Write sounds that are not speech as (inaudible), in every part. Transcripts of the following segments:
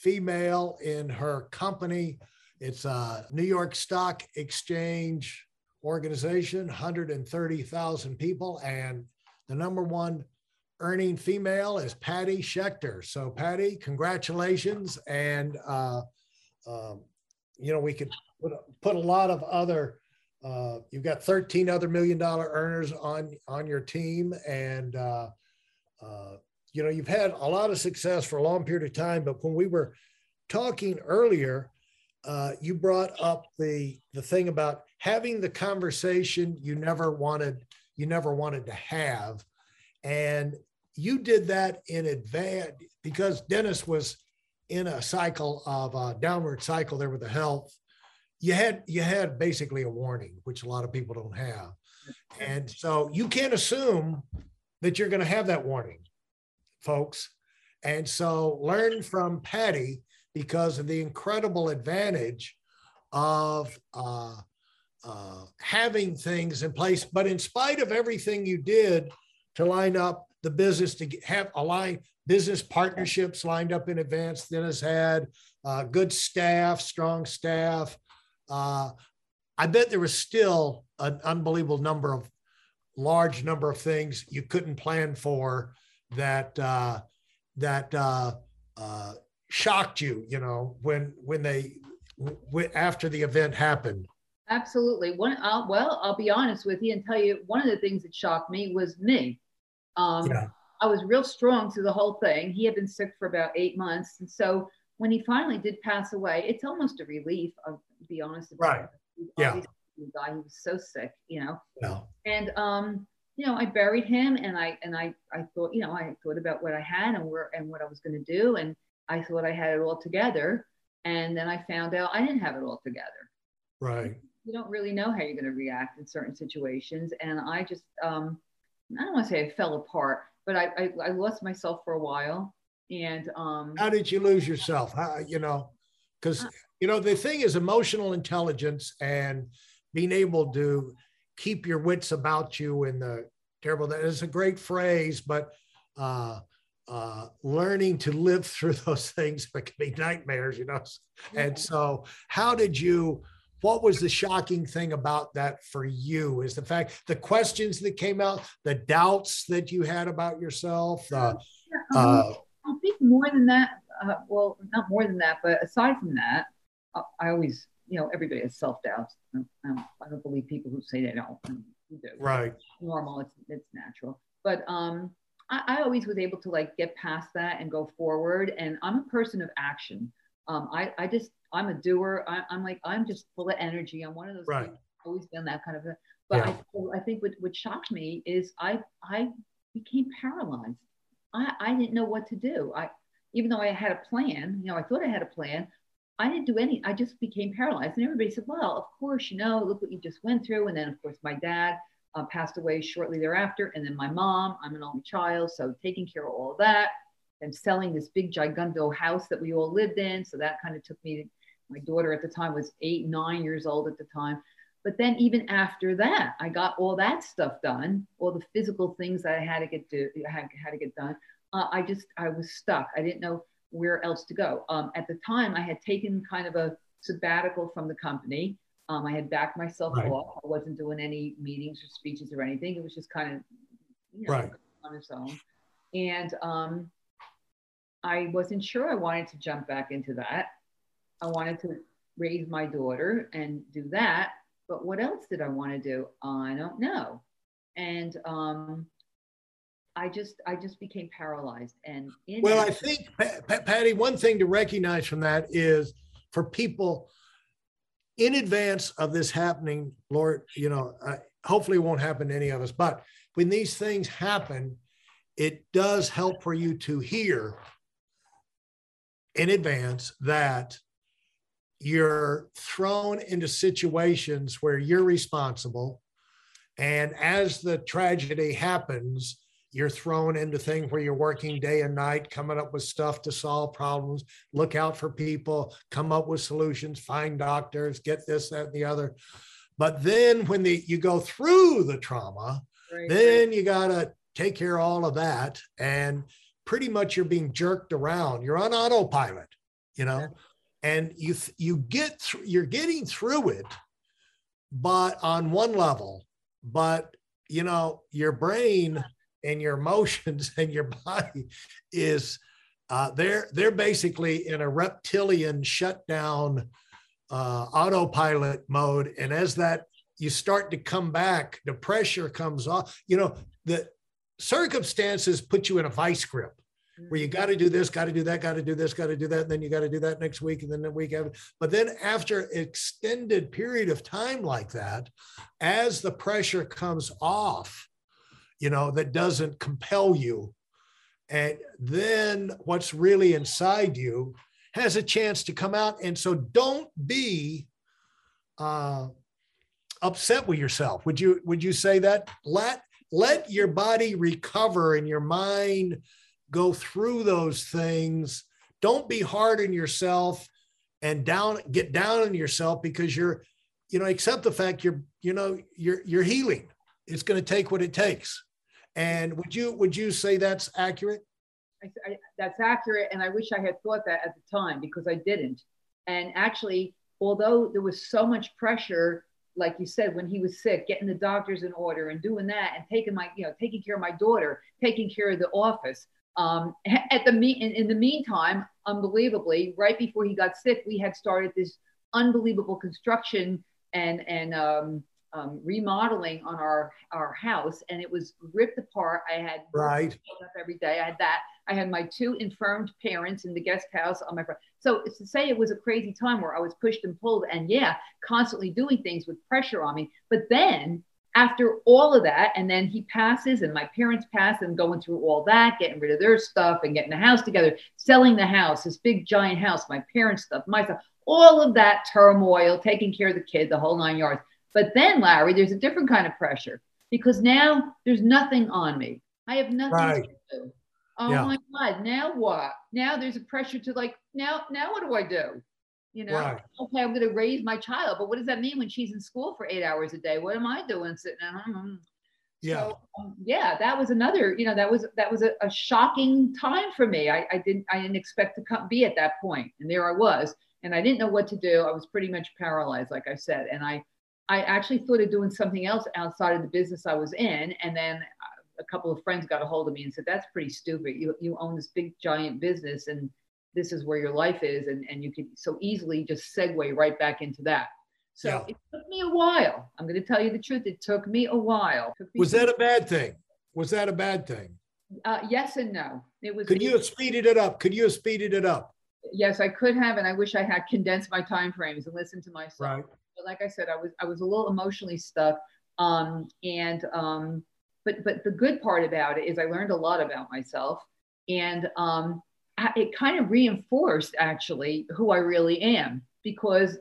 female in her company. It's a New York Stock Exchange organization, 130,000 people, and the number one earning female is Patti Schechter. So, Patti, congratulations. And, uh, um, you know, we could put, put a lot of other, uh, you've got 13 other million dollar earners on, on your team. And, uh, uh you know, you've had a lot of success for a long period of time, but when we were talking earlier, uh, you brought up the the thing about having the conversation you never wanted you never wanted to have, and you did that in advance because Dennis was in a cycle of a downward cycle there with the health. You had you had basically a warning, which a lot of people don't have, and so you can't assume that you're going to have that warning folks. And so learn from Patti because of the incredible advantage of uh, uh, having things in place. But in spite of everything you did to line up the business to have align business partnerships lined up in advance, Dennis had uh, good staff, strong staff. Uh, I bet there was still an unbelievable number of large number of things you couldn't plan for that uh, that uh, uh, shocked you, you know, when when they w- after the event happened? Absolutely. One, uh, well, I'll be honest with you and tell you one of the things that shocked me was me. Um, yeah. I was real strong through the whole thing. He had been sick for about eight months, and so when he finally did pass away, it's almost a relief. I'll be honest. Right. Yeah. Guy, he was so sick, you know. Yeah. And um, you know, I buried him and I and I I thought, you know, I thought about what I had and where and what I was going to do and I thought I had it all together and then I found out I didn't have it all together. Right. You don't really know how you're going to react in certain situations and I just um I don't want to say I fell apart, but I I, I lost myself for a while and um How did you lose yourself? How, you know, cuz uh, you know the thing is emotional intelligence and being able to keep your wits about you in the terrible. That is a great phrase, but uh, uh, learning to live (laughs) through those things that can be nightmares, you know. And so, how did you? What was the shocking thing about that for you? Is the fact the questions that came out, the doubts that you had about yourself. Uh, uh, I think more than that. Uh, well, not more than that, but aside from that, I always you know, everybody has self doubts. I, I, don't believe people who say they don't. Do. Right. It's normal. It's it's natural. But um, I, I, always was able to like get past that and go forward. And I'm a person of action. Um, I I just I'm a doer. I, am like I'm just full of energy. I'm one of those. Right. People, always been that kind of. A, but yeah. I, I think what what shocked me is I I became paralyzed. I I didn't know what to do. I even though I had a plan, you know, I thought I had a plan. I didn't do any, I just became paralyzed. And everybody said, well, of course, you know, look what you just went through. And then, of course, my dad uh, passed away shortly thereafter. And then my mom, I'm an only child. So taking care of all of that and selling this big giganto house that we all lived in. So that kind of took me, my daughter at the time was eight, nine years old at the time. But then even after that, I got all that stuff done, all the physical things that I had to get to, had, had to get done. Uh, I just, I was stuck. I didn't know where else to go. Um, at the time, I had taken kind of a sabbatical from the company. Um, I had backed myself right. off. I wasn't doing any meetings or speeches or anything. It was just kind of, you know, right. on its own. And um, I wasn't sure I wanted to jump back into that. I wanted to raise my daughter and do that. But what else did I want to do? I don't know. And um, I just I just became paralyzed and well I think Patti one thing to recognize from that is for people in advance of this happening Lord you know uh, hopefully it won't happen to any of us but when these things happen it does help for you to hear in advance that you're thrown into situations where you're responsible. And as the tragedy happens, you're thrown into things where you're working day and night, coming up with stuff to solve problems, look out for people, come up with solutions, find doctors, get this, that, and the other. But then when the, you go through the trauma, right. then you got to take care of all of that. And pretty much you're being jerked around. You're on autopilot, you know, yeah. and you, you get through, you're getting through it, but on one level, but you know, your brain and your emotions (laughs) and your body is uh, they're they're basically in a reptilian shutdown uh, autopilot mode. And as that you start to come back the pressure comes off. You know the circumstances put you in a vice grip where you got to do this, got to do that, got to do this, got to do that, and then you got to do that next week, and then the week after. But then after extended period of time like that, as the pressure comes off, you know, that doesn't compel you. And then what's really inside you has a chance to come out. And so don't be uh, upset with yourself. Would you would you say that? Let let your body recover and your mind go through those things. Don't be hard on yourself and down get down on yourself because you're, you know, accept the fact you're, you know, you're you're healing. It's going to take what it takes. And would you would you say that's accurate? I, I, that's accurate, and I wish I had thought that at the time because I didn't. And actually, although there was so much pressure, like you said, when he was sick, getting the doctors in order and doing that, and taking my, you know, taking care of my daughter, taking care of the office. Um, (laughs) at the me- in, in the meantime, unbelievably, right before he got sick, we had started this unbelievable construction and and um, um, remodeling on our our house, and it was ripped apart. I had right up every day. I had that. I had my two infirmed parents in the guest house on my front. So to say it was a crazy time where I was pushed and pulled, and yeah, constantly doing things with pressure on me. But then after all of that, and then he passes, and my parents pass, and going through all that, getting rid of their stuff, and getting the house together, selling the house, this big giant house, my parents' stuff, my stuff, all of that turmoil, taking care of the kid, the whole nine yards. But then, Larry, there's a different kind of pressure because now there's nothing on me. I have nothing right. to do. Oh yeah. my God, now what? Now there's a pressure to like, now, now what do I do? You know, right. okay, I'm going to raise my child, but what does that mean when she's in school for eight hours a day? What am I doing sitting at home? Yeah. So, um, yeah, that was another, you know, that was, that was a, a shocking time for me. I, I didn't, I didn't expect to come, be at that point. And there I was, and I didn't know what to do. I was pretty much paralyzed, like I said. And I, I actually thought of doing something else outside of the business I was in. And then a couple of friends got a hold of me and said, that's pretty stupid. You, you own this big giant business and this is where your life is. And, and you could so easily just segue right back into that. So yeah. it took me a while. I'm going to tell you the truth. It took me a while. Me was that a bad thing? Was that a bad thing? Uh, yes and no. It was. Could you have speeded it up? Could you have speeded it up? Yes, I could have, and I wish I had condensed my time frames and listened to myself. Right but like I said, I was I was a little emotionally stuck. Um, and um, but but the good part about it is I learned a lot about myself, and um, it kind of reinforced actually who I really am because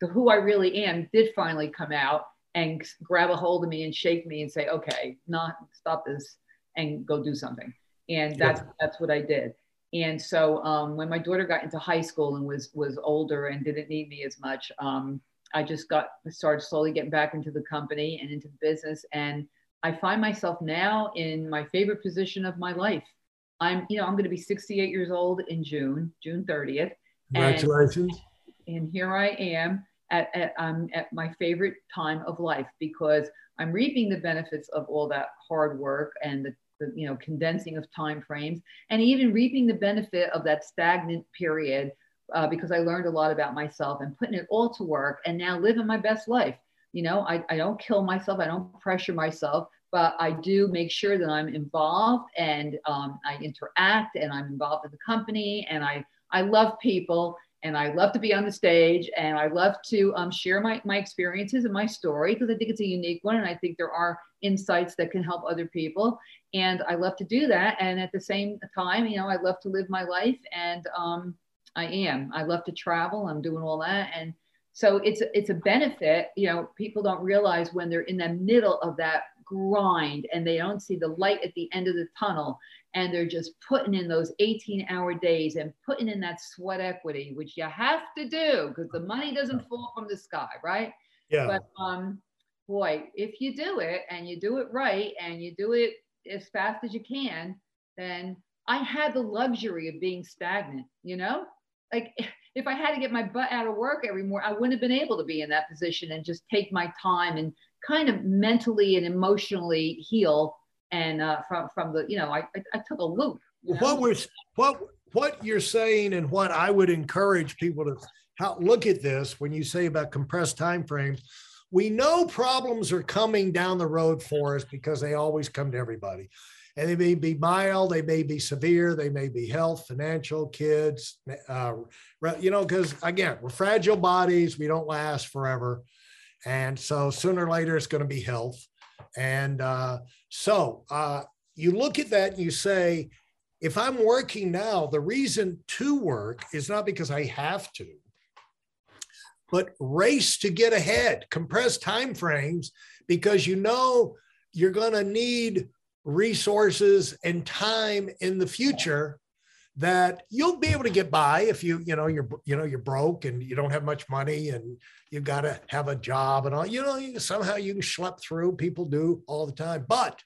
the who I really am did finally come out and grab a hold of me and shake me and say, okay, not stop this and go do something. And that's yeah. that's what I did. And so um, when my daughter got into high school and was was older and didn't need me as much, um, I just got started slowly getting back into the company and into the business. And I find myself now in my favorite position of my life. I'm, you know, I'm going to be 68 years old in June, June 30th. Congratulations. And, and here I am at, at, um, at my favorite time of life because I'm reaping the benefits of all that hard work and the, the, you know, condensing of time frames and even reaping the benefit of that stagnant period uh, because I learned a lot about myself and putting it all to work and now living my best life. You know, I, I don't kill myself, I don't pressure myself, but I do make sure that I'm involved and um, I interact and I'm involved in the company and I, I love people and I love to be on the stage and I love to um, share my, my experiences and my story because I think it's a unique one and I think there are insights that can help other people and I love to do that and at the same time you know I love to live my life and um, I am. I love to travel. I'm doing all that, and so it's it's a benefit. You know, people don't realize when they're in the middle of that grind and they don't see the light at the end of the tunnel and they're just putting in those 18 hour days and putting in that sweat equity which you have to do because the money doesn't fall from the sky right yeah but um boy if you do it and you do it right and you do it as fast as you can then i had the luxury of being stagnant you know like (laughs) if i had to get my butt out of work every morning i wouldn't have been able to be in that position and just take my time and kind of mentally and emotionally heal and uh, from from the you know I I, I took a loop. You know? What was what what you're saying and what I would encourage people to how, look at this when you say about compressed time frames. We know problems are coming down the road for us because they always come to everybody. And they may be mild, they may be severe, they may be health, financial, kids, uh, you know, because again, we're fragile bodies, we don't last forever. And so sooner or later, it's going to be health. And uh, so uh, you look at that and you say, if I'm working now, the reason to work is not because I have to, but race to get ahead, compress time frames, because you know you're going to need resources and time in the future that you'll be able to get by if you you know you're you know you're broke and you don't have much money and you've got to have a job and all you know you, somehow you can schlep through. People do all the time but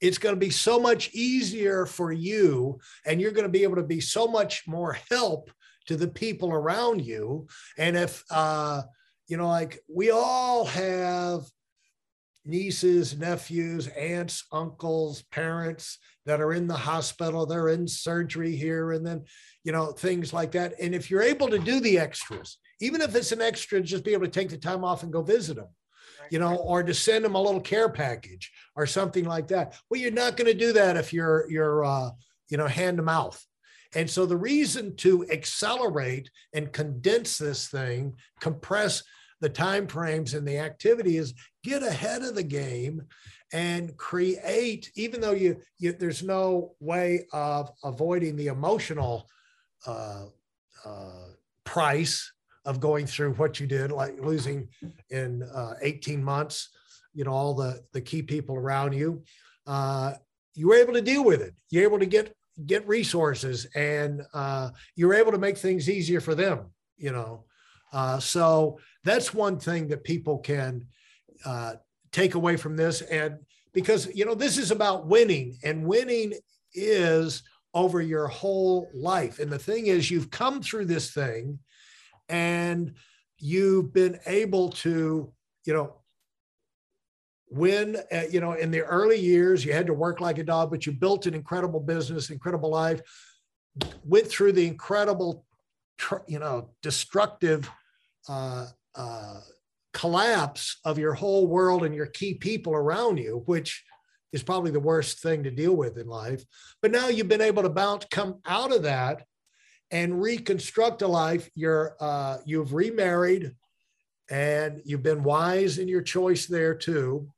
it's going to be so much easier for you and you're going to be able to be so much more help to the people around you. And if uh you know like we all have nieces, nephews, aunts, uncles, parents that are in the hospital, they're in surgery here, and then, you know, things like that. And if you're able to do the extras, even if it's an extra, just be able to take the time off and go visit them, you know, or to send them a little care package or something like that. Well, you're not going to do that if you're, you're, uh, you know, hand to mouth. And so the reason to accelerate and condense this thing, compress the time frames and the activity is get ahead of the game and create even though you, you there's no way of avoiding the emotional uh, uh, price of going through what you did like losing in uh, 18 months you know all the the key people around you uh, you were able to deal with it. You're able to get get resources and uh, you're able to make things easier for them you know uh, so that's one thing that people can uh, take away from this. And because, you know, this is about winning, and winning is over your whole life. And the thing is, you've come through this thing and you've been able to, you know, win, uh, you know, in the early years, you had to work like a dog, but you built an incredible business, incredible life, went through the incredible, you know, destructive uh, uh, collapse of your whole world and your key people around you, which is probably the worst thing to deal with in life. But now you've been able to bounce, come out of that, and reconstruct a life. You're uh, you've remarried, and you've been wise in your choice there too.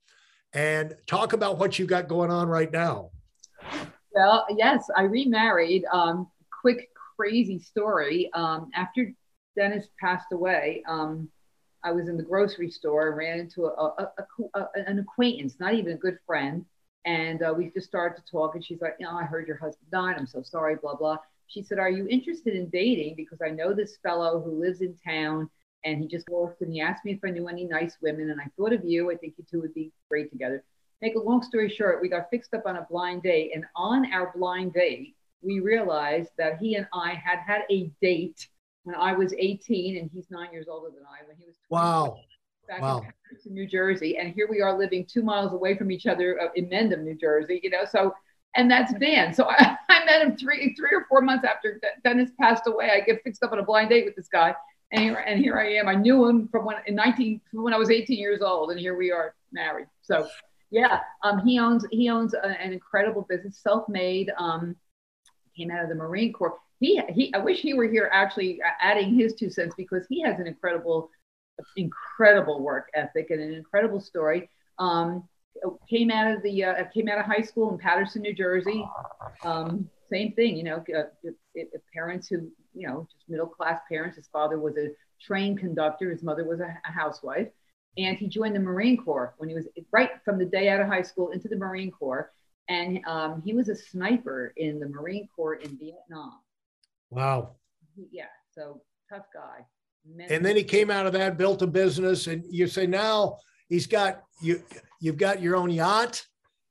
And talk about what you got going on right now. Well, yes, I remarried. Um, quick, crazy story. Um, after Dennis passed away, um, I was in the grocery store and ran into a, a, a, an acquaintance, not even a good friend. And uh, we just started to talk. And she's like, You know, I heard your husband died. I'm so sorry, blah, blah. She said, Are you interested in dating? Because I know this fellow who lives in town and he just walked and he asked me if I knew any nice women. And I thought of you. I think you two would be great together. Make a long story short, we got fixed up on a blind date. And on our blind date, we realized that he and I had had a date when I was 18 and he's nine years older than I when he was 20, wow. Back wow. in New Jersey and here we are living two miles away from each other uh, in Mendham New Jersey you know so and that's Dan. So (laughs) I, I met him three three or four months after Dennis passed away. I get fixed up on a blind date with this guy and here, and here I am. I knew him from when in 19 when I was 18 years old and here we are married. So yeah um, he owns he owns a, an incredible business self-made um, came out of the Marine Corps he he I wish he were here actually adding his two cents because he has an incredible incredible work ethic and an incredible story. Um, came out of the uh, came out of high school in Paterson, New Jersey. Um, same thing, you know, uh, parents who, you know, just middle class parents. His father was a train conductor, his mother was a, a housewife. And he joined the Marine Corps when he was right from the day out of high school into the Marine Corps. And um, he was a sniper in the Marine Corps in Vietnam. Wow. Yeah. So tough guy. and then he came out of that, built a business, and you say now he's got you. You've got your own yacht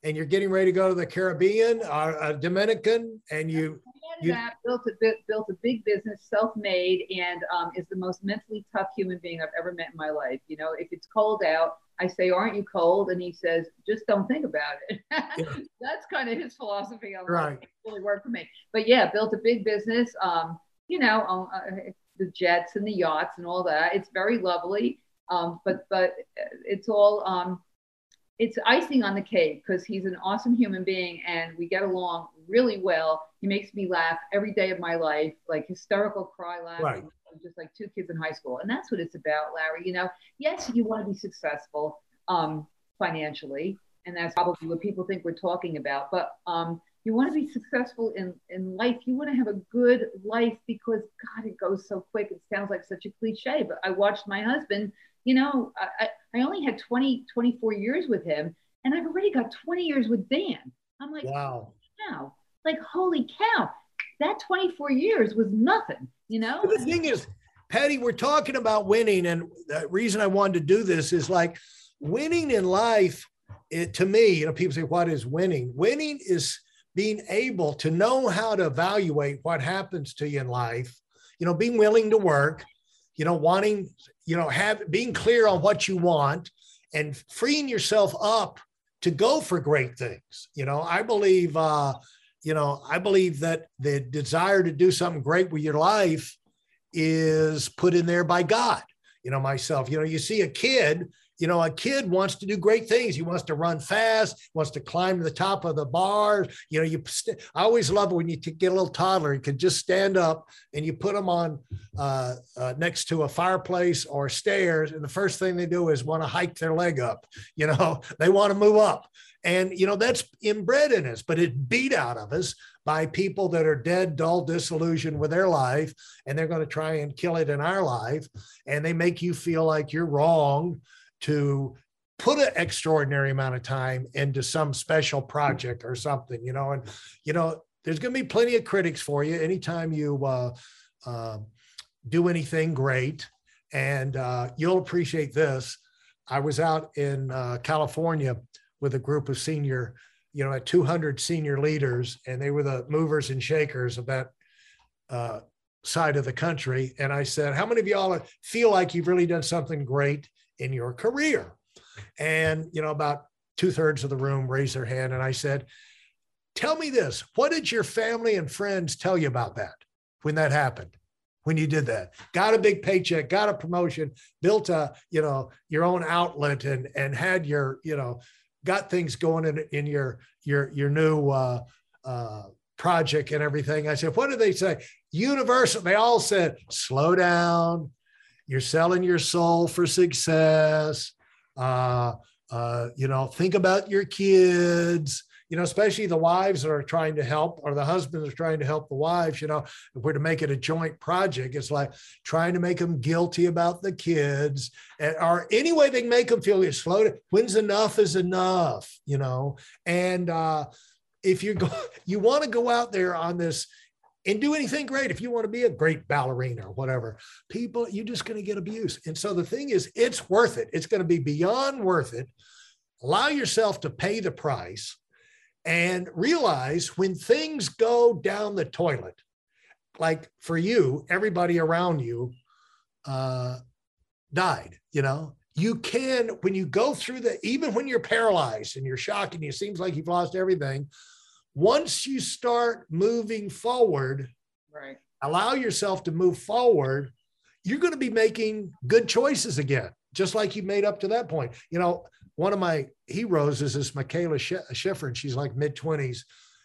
and you're getting ready to go to the Caribbean or uh, Dominican, and you, you that, built a built a big business, self-made, and um, is the most mentally tough human being I've ever met in my life. You know, if it's cold out, I say, "Aren't you cold?" And he says, "Just don't think about it." yeah. (laughs) That's kind of his philosophy on right. It really worked for me. But yeah, built a big business. Um, you know, uh, the jets and the yachts and all that. It's very lovely. Um, but but it's all um, it's icing on the cake because he's an awesome human being and we get along really well. He makes me laugh every day of my life, like hysterical cry laughing, right. Just like two kids in high school. And that's what it's about, Larry. You know, yes, you want to be successful um, financially, and that's probably what people think we're talking about. But um, you want to be successful in, in life. You want to have a good life because God, it goes so quick. It sounds like such a cliche, but I watched my husband you know, I, I only had 20, 24 years with him, and I've already got 20 years with Dan. I'm like, wow. Wow. Like, holy cow, that 24 years was nothing, you know? the thing is, Patti, we're talking about winning. And the reason I wanted to do this is like winning in life, it, to me, you know, people say, what is winning? Winning is being able to know how to evaluate what happens to you in life, you know, being willing to work, you know, wanting, you know, have being clear on what you want and freeing yourself up to go for great things. You know, I believe, uh, you know, I believe that the desire to do something great with your life is put in there by God. You know, myself, you know, you see a kid you know, a kid wants to do great things. He wants to run fast, wants to climb to the top of the bar. You know, you. St- I always love when you t- get a little toddler. You can just stand up and you put them on uh, uh, next to a fireplace or stairs, and the first thing they do is want to hike their leg up. You know, (laughs) they want to move up, and you know that's inbred in us, but it beat out of us by people that are dead, dull, disillusioned with their life, and they're going to try and kill it in our life, and they make you feel like you're wrong to put an extraordinary amount of time into some special project or something, you know, and, you know, there's going to be plenty of critics for you anytime you uh, uh, do anything great. And uh, you'll appreciate this. I was out in uh, California with a group of senior, you know, at 200 senior leaders, and they were the movers and shakers of that uh, side of the country. And I said, How many of y'all feel like you've really done something great in your career? And, you know, about two thirds of the room raised their hand. And I said, Tell me this what did your family and friends tell you about that when that happened? When you did that, got a big paycheck, got a promotion, built a, you know, your own outlet and and had your, you know, got things going in in your your your new uh, uh, project and everything. I said, what did they say? Universal. They all said, slow down, you're selling your soul for success. Uh, uh, you know, think about your kids. You know, especially the wives that are trying to help, or the husbands are trying to help the wives. You know, if we're to make it a joint project, it's like trying to make them guilty about the kids, or any way they can make them feel it's slow. When's enough is enough. You know, and uh, if you go, (laughs) you want to go out there on this and do anything great if you want to be a great ballerina or whatever people you're just going to get abused and so the thing is it's worth it it's going to be beyond worth it allow yourself to pay the price and realize when things go down the toilet like for you everybody around you uh, died you know you can when you go through the even when you're paralyzed and you're shocked and it seems like you've lost everything once you start moving forward, right. allow yourself to move forward, you're going to be making good choices again, just like you made up to that point. You know, one of my heroes is this Mikaela Shiffrin. She's like mid 20s.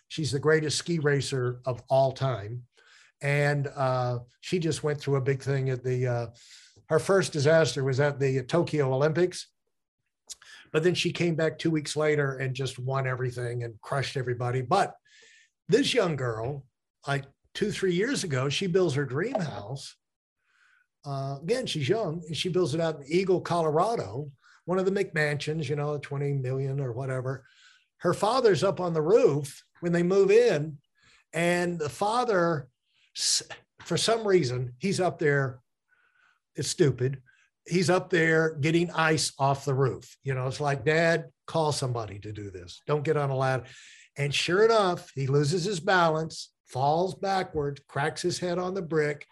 She's the greatest ski racer of all time. And uh, she just went through a big thing at the, uh, her first disaster was at the Tokyo Olympics but then she came back two weeks later and just won everything and crushed everybody. But this young girl, like two, three years ago, she builds her dream house. Uh, again, she's young and she builds it out in Eagle, Colorado, one of the McMansions, you know, 20 million or whatever. Her father's up on the roof when they move in, and the father, for some reason, he's up there. It's stupid. He's up there getting ice off the roof. You know, it's like, Dad, call somebody to do this. Don't get on a ladder. And sure enough, he loses his balance, falls backward, cracks his head on the brick,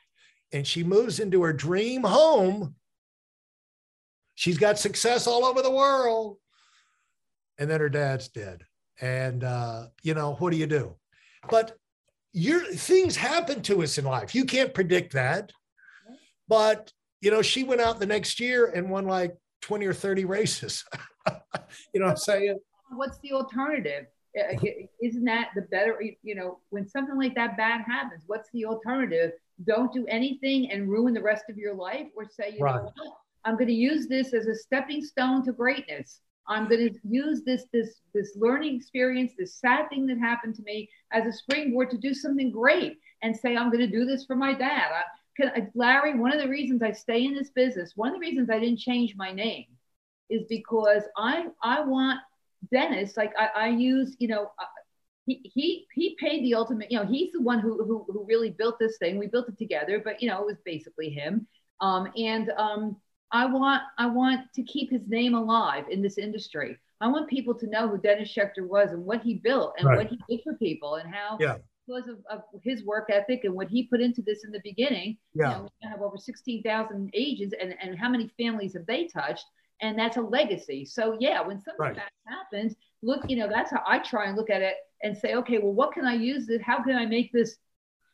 and she moves into her dream home. She's got success all over the world. And then her dad's dead. And, uh, you know, what do you do? But your things happen to us in life. You can't predict that. But, you know, she went out the next year and won like 20 or 30 races. (laughs) you know what I'm saying? What's the alternative? Isn't that the better, you know, when something like that bad happens, what's the alternative? Don't do anything and ruin the rest of your life or say, you right. know what? I'm going to use this as a stepping stone to greatness. I'm going to use this this this learning experience, this sad thing that happened to me, as a springboard to do something great and say I'm going to do this for my dad. I, can, Larry, one of the reasons I stay in this business, one of the reasons I didn't change my name, is because I I want Dennis like I, I use you know. Uh, he, he he paid the ultimate you know he's the one who, who who really built this thing we built it together but you know it was basically him um, and um, I want I want to keep his name alive in this industry. I want people to know who Dennis Schechter was and what he built and right. what he did for people and how yeah. because of, of, his work ethic and what he put into this in the beginning. Yeah. You know, we have over 16,000 agents and, and how many families have they touched? And that's a legacy. So yeah, when something right. that happens, look, you know, that's how I try and look at it and say, okay, well, what can I use this? How can I make this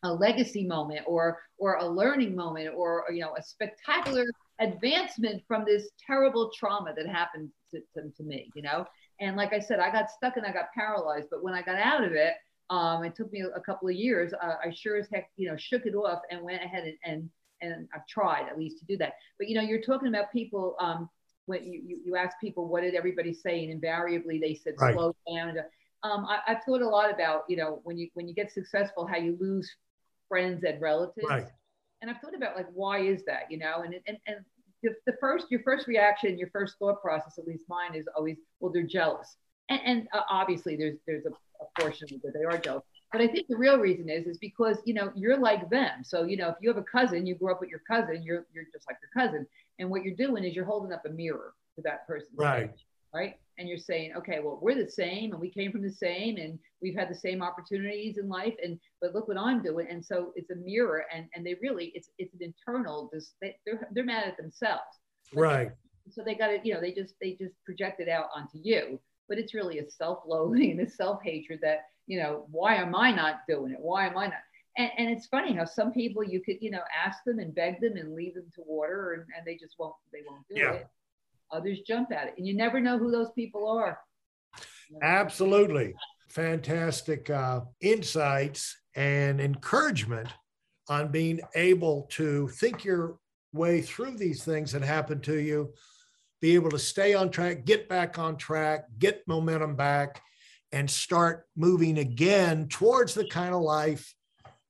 a legacy moment or or a learning moment or you know a spectacular advancement from this terrible trauma that happened to, to, to, me, you know? And like I said, I got stuck and I got paralyzed. But when I got out of it, um, it took me a couple of years. Uh, I sure as heck, you know, shook it off and went ahead and, and, and I've tried at least to do that. But, you know, you're talking about people, um, when you, you, you ask people, what did everybody say? And invariably they said, right. slow down. Um, I, I've thought a lot about, you know, when you, when you get successful, how you lose friends and relatives. Right and I've thought about like why is that, you know, and and and the, the first your first reaction, your first thought process, at least mine, is always well they're jealous, and, and uh, obviously there's there's a, a portion that they are jealous. But I think the real reason is is because you know you're like them. So you know if you have a cousin, you grew up with your cousin, you're you're just like your cousin, and what you're doing is you're holding up a mirror to that person. Right. Right and you're saying okay well we're the same and we came from the same and we've had the same opportunities in life and but look what i'm doing. And so it's a mirror and and they really it's it's an internal this they, they're, they're mad at themselves. Right. So they got it you know they just they just project it out onto you. But it's really a self-loathing and a self-hatred that you know why am i not doing it? Why am i not? And, and it's funny how some people you could you know ask them and beg them and lead them to water and, and they just won't they won't do yeah. it. Others jump at it and you never know who those people are. Absolutely. Fantastic uh, insights and encouragement on being able to think your way through these things that happen to you be able to stay on track get back on track get momentum back and start moving again towards the kind of life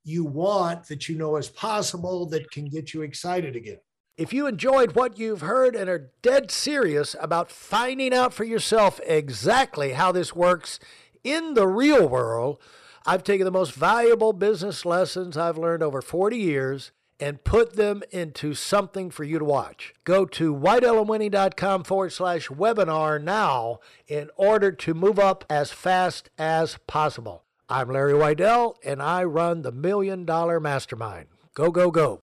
you want that you know is possible that can get you excited again. If you enjoyed what you've heard and are dead serious about finding out for yourself exactly how this works in the real world, I've taken the most valuable business lessons I've learned over 40 years and put them into something for you to watch. Go to WeidelOnWinning.com forward slash webinar now in order to move up as fast as possible. I'm Larry Weidel, and I run the Million Dollar Mastermind. Go, go, go.